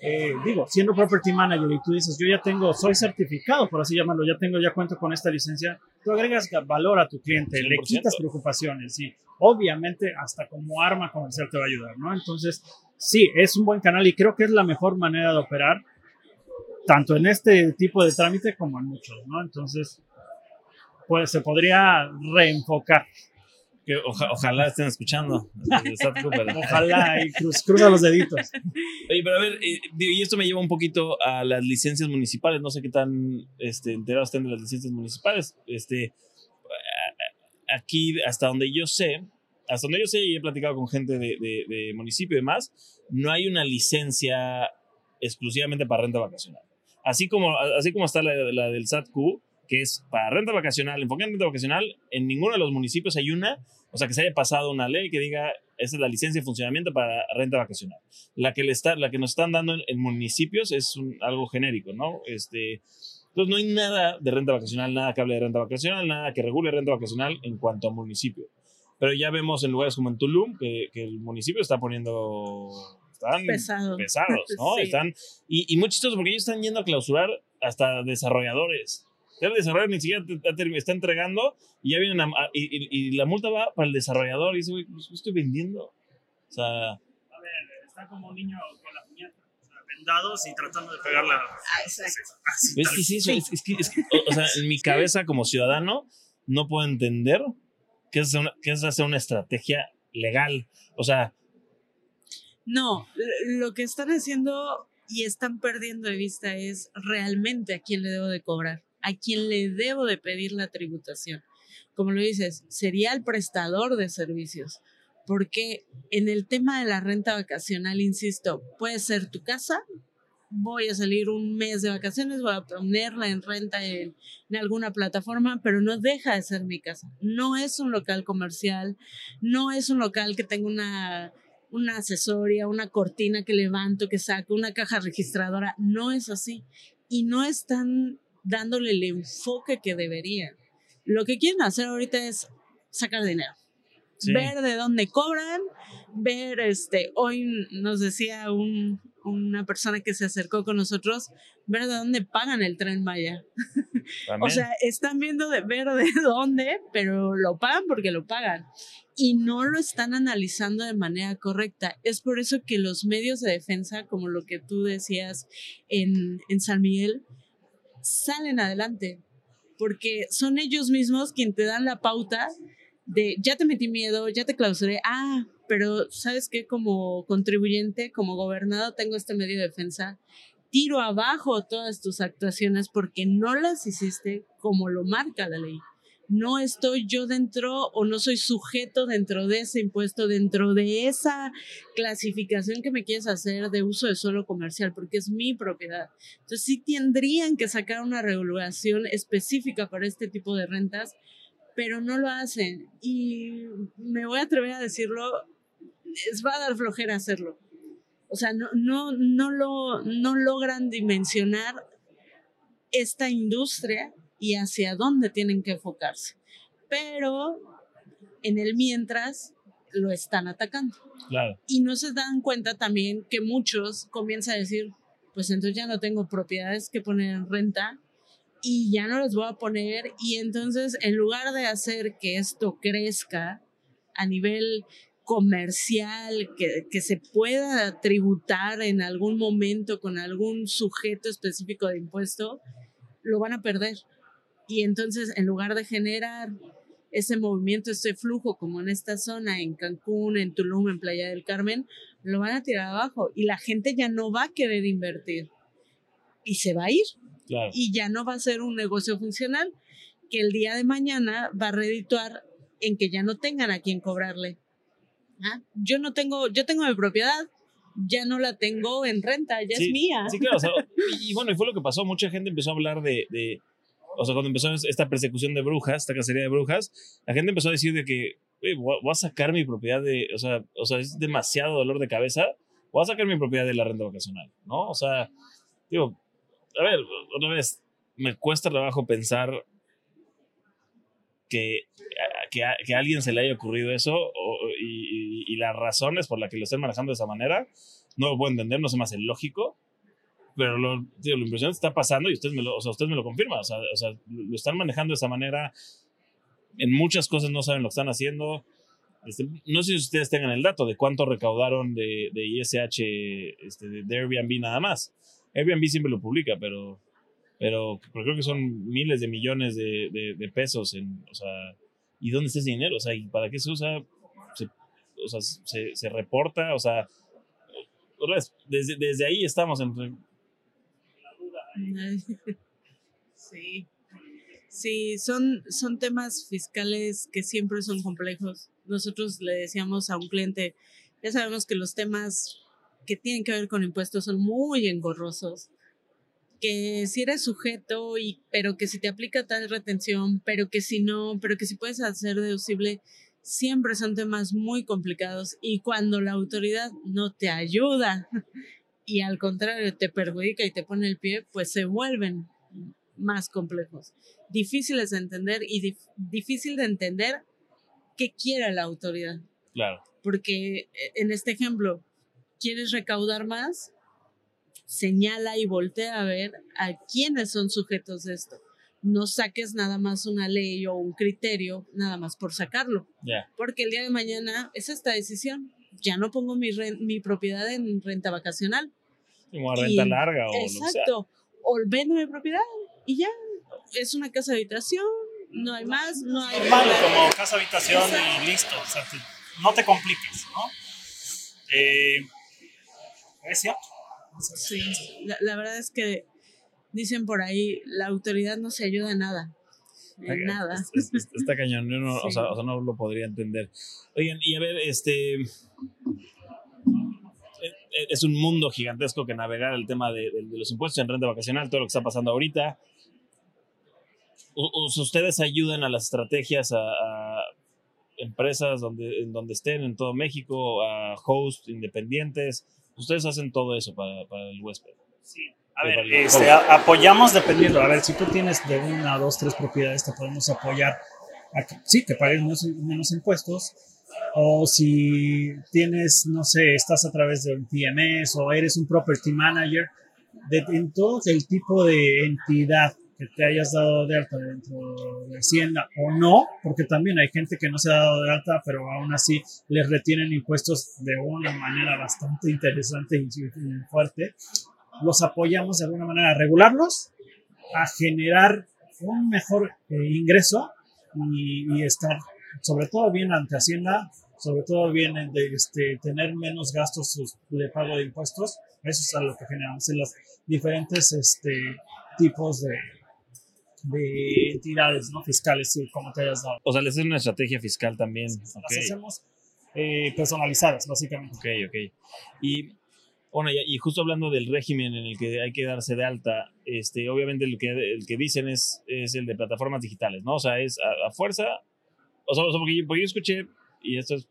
eh, digo, siendo property manager y tú dices, yo ya tengo, soy certificado, por así llamarlo, ya tengo, ya cuento con esta licencia, tú agregas valor a tu cliente, le quitas preocupaciones y obviamente hasta como arma comercial te va a ayudar, ¿no? Entonces, sí, es un buen canal y creo que es la mejor manera de operar, tanto en este tipo de trámite como en muchos, ¿no? Entonces, pues se podría reenfocar ojalá estén escuchando. [LAUGHS] ojalá y cruza los deditos. Oye, pero a ver, eh, y esto me lleva un poquito a las licencias municipales. No sé qué tan este, enterados estén de las licencias municipales. Este, aquí, hasta donde yo sé, hasta donde yo sé y he platicado con gente de, de, municipio y demás, no hay una licencia exclusivamente para renta vacacional. Así como, así como está la, la del SATQ, que es para renta vacacional, enfocada en renta vacacional, en ninguno de los municipios hay una, o sea, que se haya pasado una ley que diga, esa es la licencia de funcionamiento para renta vacacional. La que, le está, la que nos están dando en, municipios es algo genérico, ¿no? Este, entonces no hay nada de renta vacacional, nada que hable de renta vacacional, nada que regule renta vacacional en cuanto a municipio. Pero ya vemos en lugares como en Tulum que, que el municipio está poniendo están pesados, ¿no? [LAUGHS] Están, y, y muy porque ellos están yendo a clausurar hasta desarrolladores. El desarrollador ni siquiera te, está entregando y ya vienen y, la multa va para el desarrollador y dice, güey, pues estoy vendiendo. O sea... A ver, está como un niño con la puñeta, vendados y tratando de pegarla. Ah, exacto. Es que sí, eso, es, que, es que, o, sea, en mi cabeza como ciudadano no puedo entender qué es, una, qué es hacer una estrategia legal. O sea... No, lo que están haciendo y están perdiendo de vista es realmente a quién le debo de cobrar a quien le debo de pedir la tributación. Como lo dices, sería el prestador de servicios, porque en el tema de la renta vacacional, insisto, puede ser tu casa, voy a salir un mes de vacaciones, voy a ponerla en renta en, alguna plataforma, pero no deja de ser mi casa. No es un local comercial, no es un local que tenga una, una asesoría, una cortina que levanto, que saco, una caja registradora. No es así. Y no es tan dándole el enfoque que deberían. Lo que quieren hacer ahorita es sacar dinero. Ver de dónde cobran, ver, este, hoy nos decía un, una persona que se acercó con nosotros, ver de dónde pagan el tren Maya. [LAUGHS] o sea, están viendo de ver de dónde, pero lo pagan porque lo pagan. Y no lo están analizando de manera correcta. Es por eso que los medios de defensa, como lo que tú decías en, en San Miguel, salen adelante, porque son ellos mismos quien te dan la pauta de ya te metí miedo, ya te clausuré, ah, pero sabes que como contribuyente, como gobernado, tengo este medio de defensa, tiro abajo todas tus actuaciones porque no las hiciste como lo marca la ley. No estoy yo dentro o no soy sujeto dentro de ese impuesto, dentro de esa clasificación que me quieres hacer de uso de suelo comercial, porque es mi propiedad. Entonces sí tendrían que sacar una regulación específica para este tipo de rentas, pero no lo hacen. Y me voy a atrever a decirlo, les va a dar flojera hacerlo. O sea, no, no, no, lo, no logran dimensionar esta industria y hacia dónde tienen que enfocarse. Pero en el mientras lo están atacando. Claro. Y no se dan cuenta también que muchos comienzan a decir, pues entonces ya no tengo propiedades que poner en renta y ya no los voy a poner y entonces en lugar de hacer que esto crezca a nivel comercial, que, que se pueda tributar en algún momento con algún sujeto específico de impuesto, lo van a perder. Y entonces, en lugar de generar ese movimiento, ese flujo, como en esta zona, en Cancún, en Tulum, en Playa del Carmen, lo van a tirar abajo y la gente ya no va a querer invertir y se va a ir. Y ya no va a ser un negocio funcional que el día de mañana va a redituar en que ya no tengan a quien cobrarle. ¿Ah? Yo no tengo, yo tengo mi propiedad, ya no la tengo en renta, ya es mía. Sí, claro. [LAUGHS] y, bueno, y fue lo que pasó. Mucha gente empezó a hablar de o sea, cuando empezó esta persecución de brujas, esta cacería de brujas, la gente empezó a decir de que, voy a sacar mi propiedad de, o sea, o sea, es demasiado dolor de cabeza, voy a sacar mi propiedad de la renta vacacional, ¿no? O sea, digo, a ver, otra vez, me cuesta trabajo pensar que, que, que a alguien se le haya ocurrido eso y, y, las razones por las que lo estén manejando de esa manera, no lo puedo entender, no se me hace lógico pero lo, digo, lo impresionante está pasando y usted me lo, o sea, usted me lo confirma. O sea, o sea, lo están manejando de esa manera. En muchas cosas no saben lo que están haciendo. Este, no sé si ustedes tengan el dato de cuánto recaudaron de, de ISH, este, de Airbnb nada más. Airbnb siempre lo publica, pero, pero, creo que son miles de millones de, de, pesos. En, o sea, ¿y dónde está ese dinero? O sea, ¿y para qué se usa? Se, o sea, se, se reporta, o sea, desde, desde ahí estamos en, Sí. Sí, son, son temas fiscales que siempre son complejos. Nosotros le decíamos a un cliente, ya sabemos que los temas que tienen que ver con impuestos son muy engorrosos, que si eres sujeto, y, pero que si te aplica tal retención, pero que si no, pero que si puedes hacer deducible, siempre son temas muy complicados y cuando la autoridad no te ayuda y al contrario te perjudica y te pone el pie, pues se vuelven más complejos, difíciles de entender y difícil de entender qué quiere la autoridad. Claro. Porque eh, en este ejemplo, ¿quieres recaudar más? Señala y voltea a ver a quiénes son sujetos de esto. No saques nada más una ley o un criterio nada más por sacarlo. Porque el día de mañana es esta decisión. Ya no pongo mi, mi propiedad en renta vacacional como renta larga o Exacto. O vendo mi propiedad y ya. Es una casa de habitación, no hay más, no hay. Normal, como casa habitación y listo. O sea, no te compliques, ¿no? Eh, es cierto. Sí, la, verdad es que dicen por ahí, la autoridad no se ayuda en nada. En nada. está cañón, o, sea, o sea, no lo podría entender. Oigan, y a ver, este, es un mundo gigantesco que navegar el tema de, los impuestos en renta vacacional, todo lo que está pasando ahorita. ustedes ayudan a las estrategias a, empresas donde, en donde estén en todo México, a hosts independientes. Ustedes hacen todo eso para, el huésped. Sí. A ver, este, apoyamos dependiendo. A ver, si tú tienes de una, dos, tres propiedades, te podemos apoyar. A sí, que pagues menos impuestos o si tienes, no sé, estás a través de un PMS o eres un property manager, de, en todo el tipo de entidad que te hayas dado de alta dentro de Hacienda o no, porque también hay gente que no se ha dado de alta, pero aún así les retienen impuestos de una manera bastante interesante y fuerte, los apoyamos de alguna manera a regularlos, a generar un mejor eh, ingreso y, y estar sobre todo bien ante Hacienda, sobre todo bien de este, tener menos gastos de pago de impuestos. Eso es a lo que generamos en los diferentes este, tipos de, de entidades ¿no? fiscales, como te hayas dado. O sea, les es una estrategia fiscal también. Las hacemos eh, personalizadas, básicamente. Ok, ok. Y bueno, y, justo hablando del régimen en el que hay que darse de alta, este, obviamente el que, el que dicen es, es el de plataformas digitales, ¿no? O sea, es a, fuerza, o sea, porque, porque, yo, escuché, y esto es,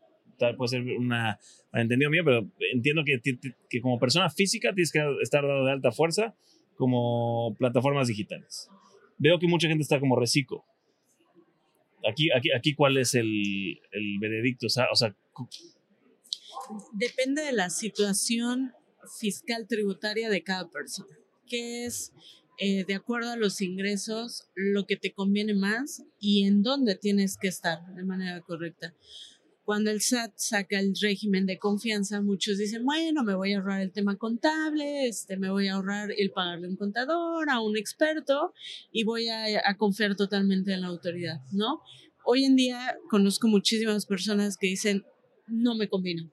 puede ser una entendido mío, pero entiendo que, que como persona física tienes que estar dado de alta fuerza como plataformas digitales. Veo que mucha gente está como reciclo. Aquí, aquí, aquí ¿cuál es el, el veredicto? O sea, o sea, Depende de la situación fiscal tributaria de cada persona, que es eh, de acuerdo a los ingresos lo que te conviene más y en dónde tienes que estar de manera correcta. Cuando el SAT saca el régimen de confianza, muchos dicen, bueno, me voy a ahorrar el tema contable, este, me voy a ahorrar el pagarle a un contador, a un experto y voy a, confiar totalmente en la autoridad, ¿no? Hoy en día conozco muchísimas personas que dicen, no me convino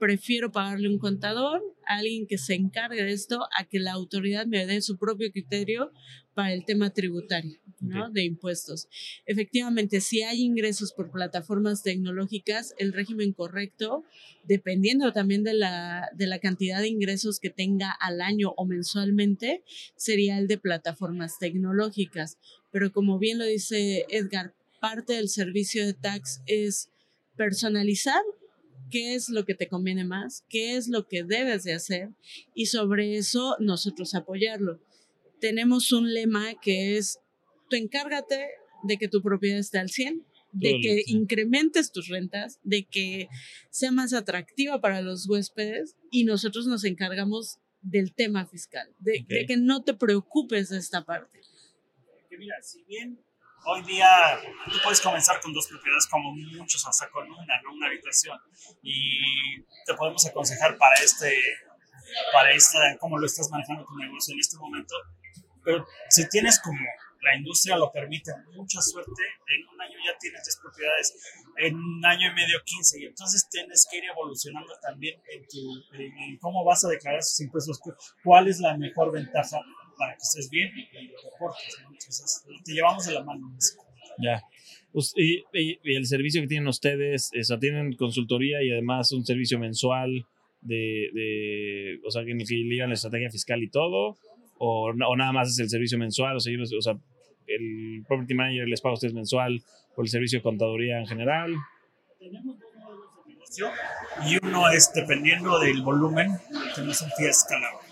prefiero pagarle un contador, a alguien que se encargue de esto, a que la autoridad me dé su propio criterio para el tema tributario, ¿no? De impuestos. Efectivamente, si hay ingresos por plataformas tecnológicas, el régimen correcto, dependiendo también de la, de la cantidad de ingresos que tenga al año o mensualmente, sería el de plataformas tecnológicas. Pero como bien lo dice Edgar, parte del servicio de tax es personalizar qué es lo que te conviene más, qué es lo que debes de hacer y sobre eso nosotros apoyarlo. Tenemos un lema que es, tú encárgate de que tu propiedad esté al 100, de que incrementes tus rentas, de que sea más atractiva para los huéspedes y nosotros nos encargamos del tema fiscal, de, de que no te preocupes de esta parte. Que mira, si bien Hoy día tú puedes comenzar con dos propiedades como muchos, hasta con una, ¿no? Una habitación. Y te podemos aconsejar para este, para esta, cómo lo estás manejando tu negocio en este momento. Pero si tienes como la industria lo permite, mucha suerte, en un año ya tienes 10 propiedades, en un año y medio 15, y entonces tienes que ir evolucionando también en, tu, en cómo vas a declarar esos impuestos, cuál es la mejor ventaja para que estés bien y lo reportes. Entonces, te llevamos de la mano. Ya. Pues, y, y, el servicio que tienen ustedes, o sea, tienen consultoría y además un servicio mensual de, de o sea, que, que ligan la estrategia fiscal y todo, o, o, nada más es el servicio mensual, o sea, o sea, el property manager les paga a ustedes mensual por el servicio de contaduría en general. Tenemos dos modelos de negocio y uno es dependiendo del volumen, tenemos un fee escalable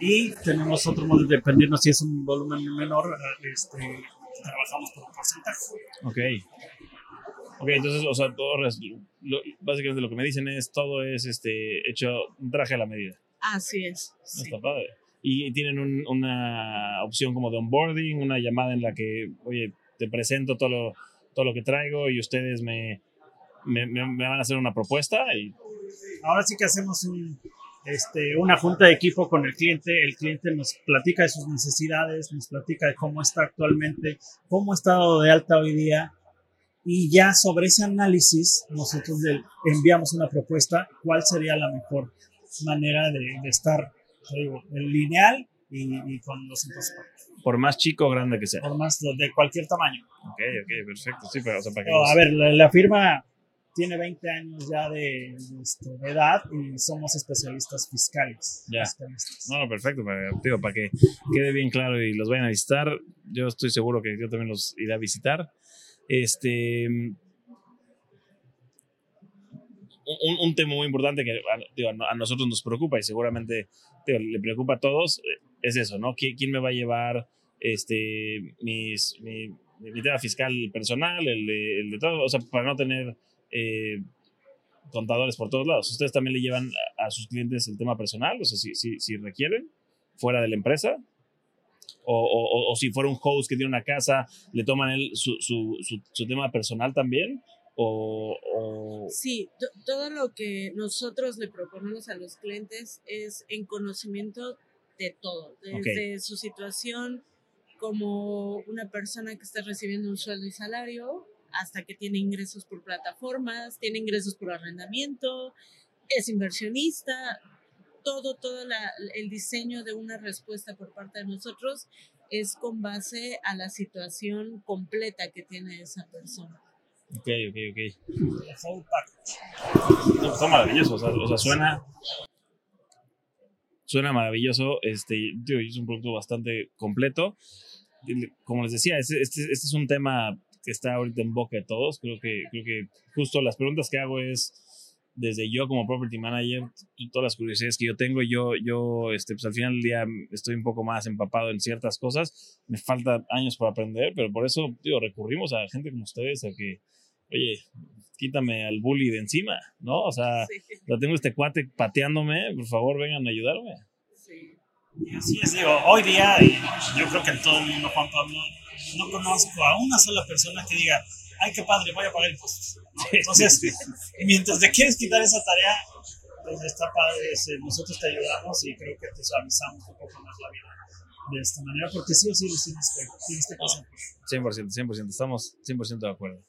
y tenemos otro modo dependiendo si es un volumen menor, este, trabajamos por un porcentaje. Ok. Ok, entonces, o sea, todo, lo, básicamente lo que me dicen es todo es este hecho un traje a la medida. Así es. Está padre. Y tienen un, una opción como de onboarding, una llamada en la que, oye, te presento todo lo, todo lo que traigo y ustedes me, me, me van a hacer una propuesta. Y... Ahora sí que hacemos un, este, una junta de equipo con el cliente, el cliente nos platica de sus necesidades, nos platica de cómo está actualmente, cómo está dado de alta hoy día y ya sobre ese análisis nosotros le enviamos una propuesta, cuál sería la mejor manera de, estar, digo, el lineal y, con los impuestos. Por más chico o grande que sea. Por más de cualquier tamaño. Ok, ok, perfecto. Sí, pero, o sea, para que A ver, la firma tiene 20 años ya de, este, edad y somos especialistas fiscales. Ya. No, no, perfecto, para, para que quede bien claro y los vayan a visitar. Yo estoy seguro que yo también los iré a visitar. Este. Un, tema muy importante que a, nosotros nos preocupa y seguramente le preocupa a todos eh, es eso, ¿no? ¿Quién, me va a llevar este, mis, mi, tema fiscal personal, el de, el de todo? O sea, para no tener eh, contadores por todos lados. ¿Ustedes también le llevan a, sus clientes el tema personal? O sea, si, si, si requieren, fuera de la empresa. O, o, si fuera un host que tiene una casa, ¿le toman él su, su, su, tema personal también? O, Sí, todo lo que nosotros le proponemos a los clientes es en conocimiento de todo, desde su situación como una persona que está recibiendo un sueldo y salario hasta que tiene ingresos por plataformas, tiene ingresos por arrendamiento, es inversionista, todo, todo el diseño de una respuesta por parte de nosotros es con base a la situación completa que tiene esa persona. Ok, ok, ok. No, está maravilloso, o sea, o sea, suena, suena maravilloso. Este, tío, es un producto bastante completo. Como les decía, este, este, este es un tema que está ahorita en boca de todos. Creo que, creo que justo las preguntas que hago es desde yo como property manager, todas las curiosidades que yo tengo, yo, yo este, pues al final del día estoy un poco más empapado en ciertas cosas, me falta años para aprender, pero por eso, digo, recurrimos a gente como ustedes a que, oye, quítame al bully de encima, ¿no? O sea, lo tengo este cuate pateándome, por favor, vengan a ayudarme. Sí. Y así es, digo, hoy día, yo creo que en todo el mundo, Juan Pablo, no conozco a una sola persona que diga, ay, qué padre, voy a pagar impuestos. Entonces, mientras te quieres quitar esa tarea, pues está padre, este, nosotros te ayudamos y creo que te suavizamos un poco más la vida de esta manera, porque sí o sí les tienes que, tienes que pasar. 100%, 100%, estamos 100% de acuerdo.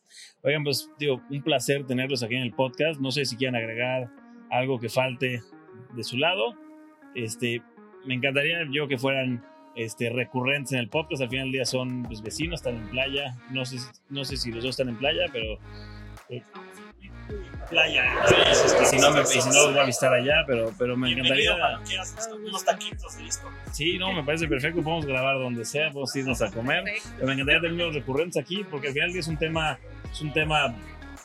Oigan, pues, digo, un placer tenerlos aquí en el podcast. No sé si quieren agregar algo que falte de su lado. Este, me encantaría yo que fueran este, recurrentes en el podcast. Al final del día son pues, vecinos, están en playa. No sé, no sé si los dos están en playa, pero. Eh, playa. y si no, me, si no los voy a visitar allá, pero, pero me encantaría. Unos taquitos, listo. Sí, no, me parece perfecto. Podemos grabar donde sea, podemos irnos a comer. Pero me encantaría tener los recurrentes aquí, porque al final del día es un tema, es un tema,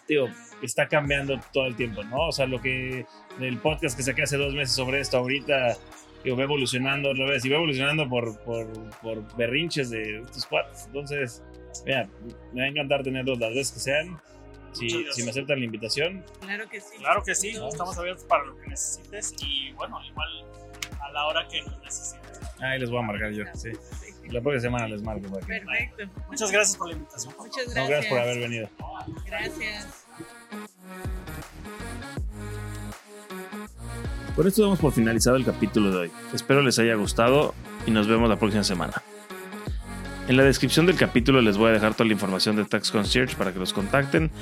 tío, que está cambiando todo el tiempo, ¿no? O sea, lo que el podcast que saqué hace dos meses sobre esto ahorita va evolucionando otra vez y va evolucionando por, por, por berrinches de estos cuates. Entonces, mira, me va a encantar tenerlos las veces que sean. Si, si, me aceptan la invitación. Claro que sí. Claro que sí, estamos abiertos para lo que necesites y bueno, igual a la hora que nos necesites. Ahí les voy a marcar yo, sí. La próxima semana les marco. Perfecto. Muchas gracias por la invitación. Muchas gracias. gracias por haber venido. Gracias. Con esto damos por finalizado el capítulo de hoy. Espero les haya gustado y nos vemos la próxima semana. En la descripción del capítulo les voy a dejar toda la información de Tax Concierge para que los contacten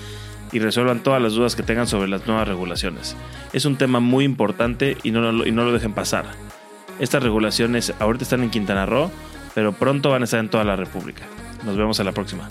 y resuelvan todas las dudas que tengan sobre las nuevas regulaciones. Es un tema muy importante y no, lo, y no lo dejen pasar. Estas regulaciones ahorita están en Quintana Roo, pero pronto van a estar en toda la República. Nos vemos a la próxima.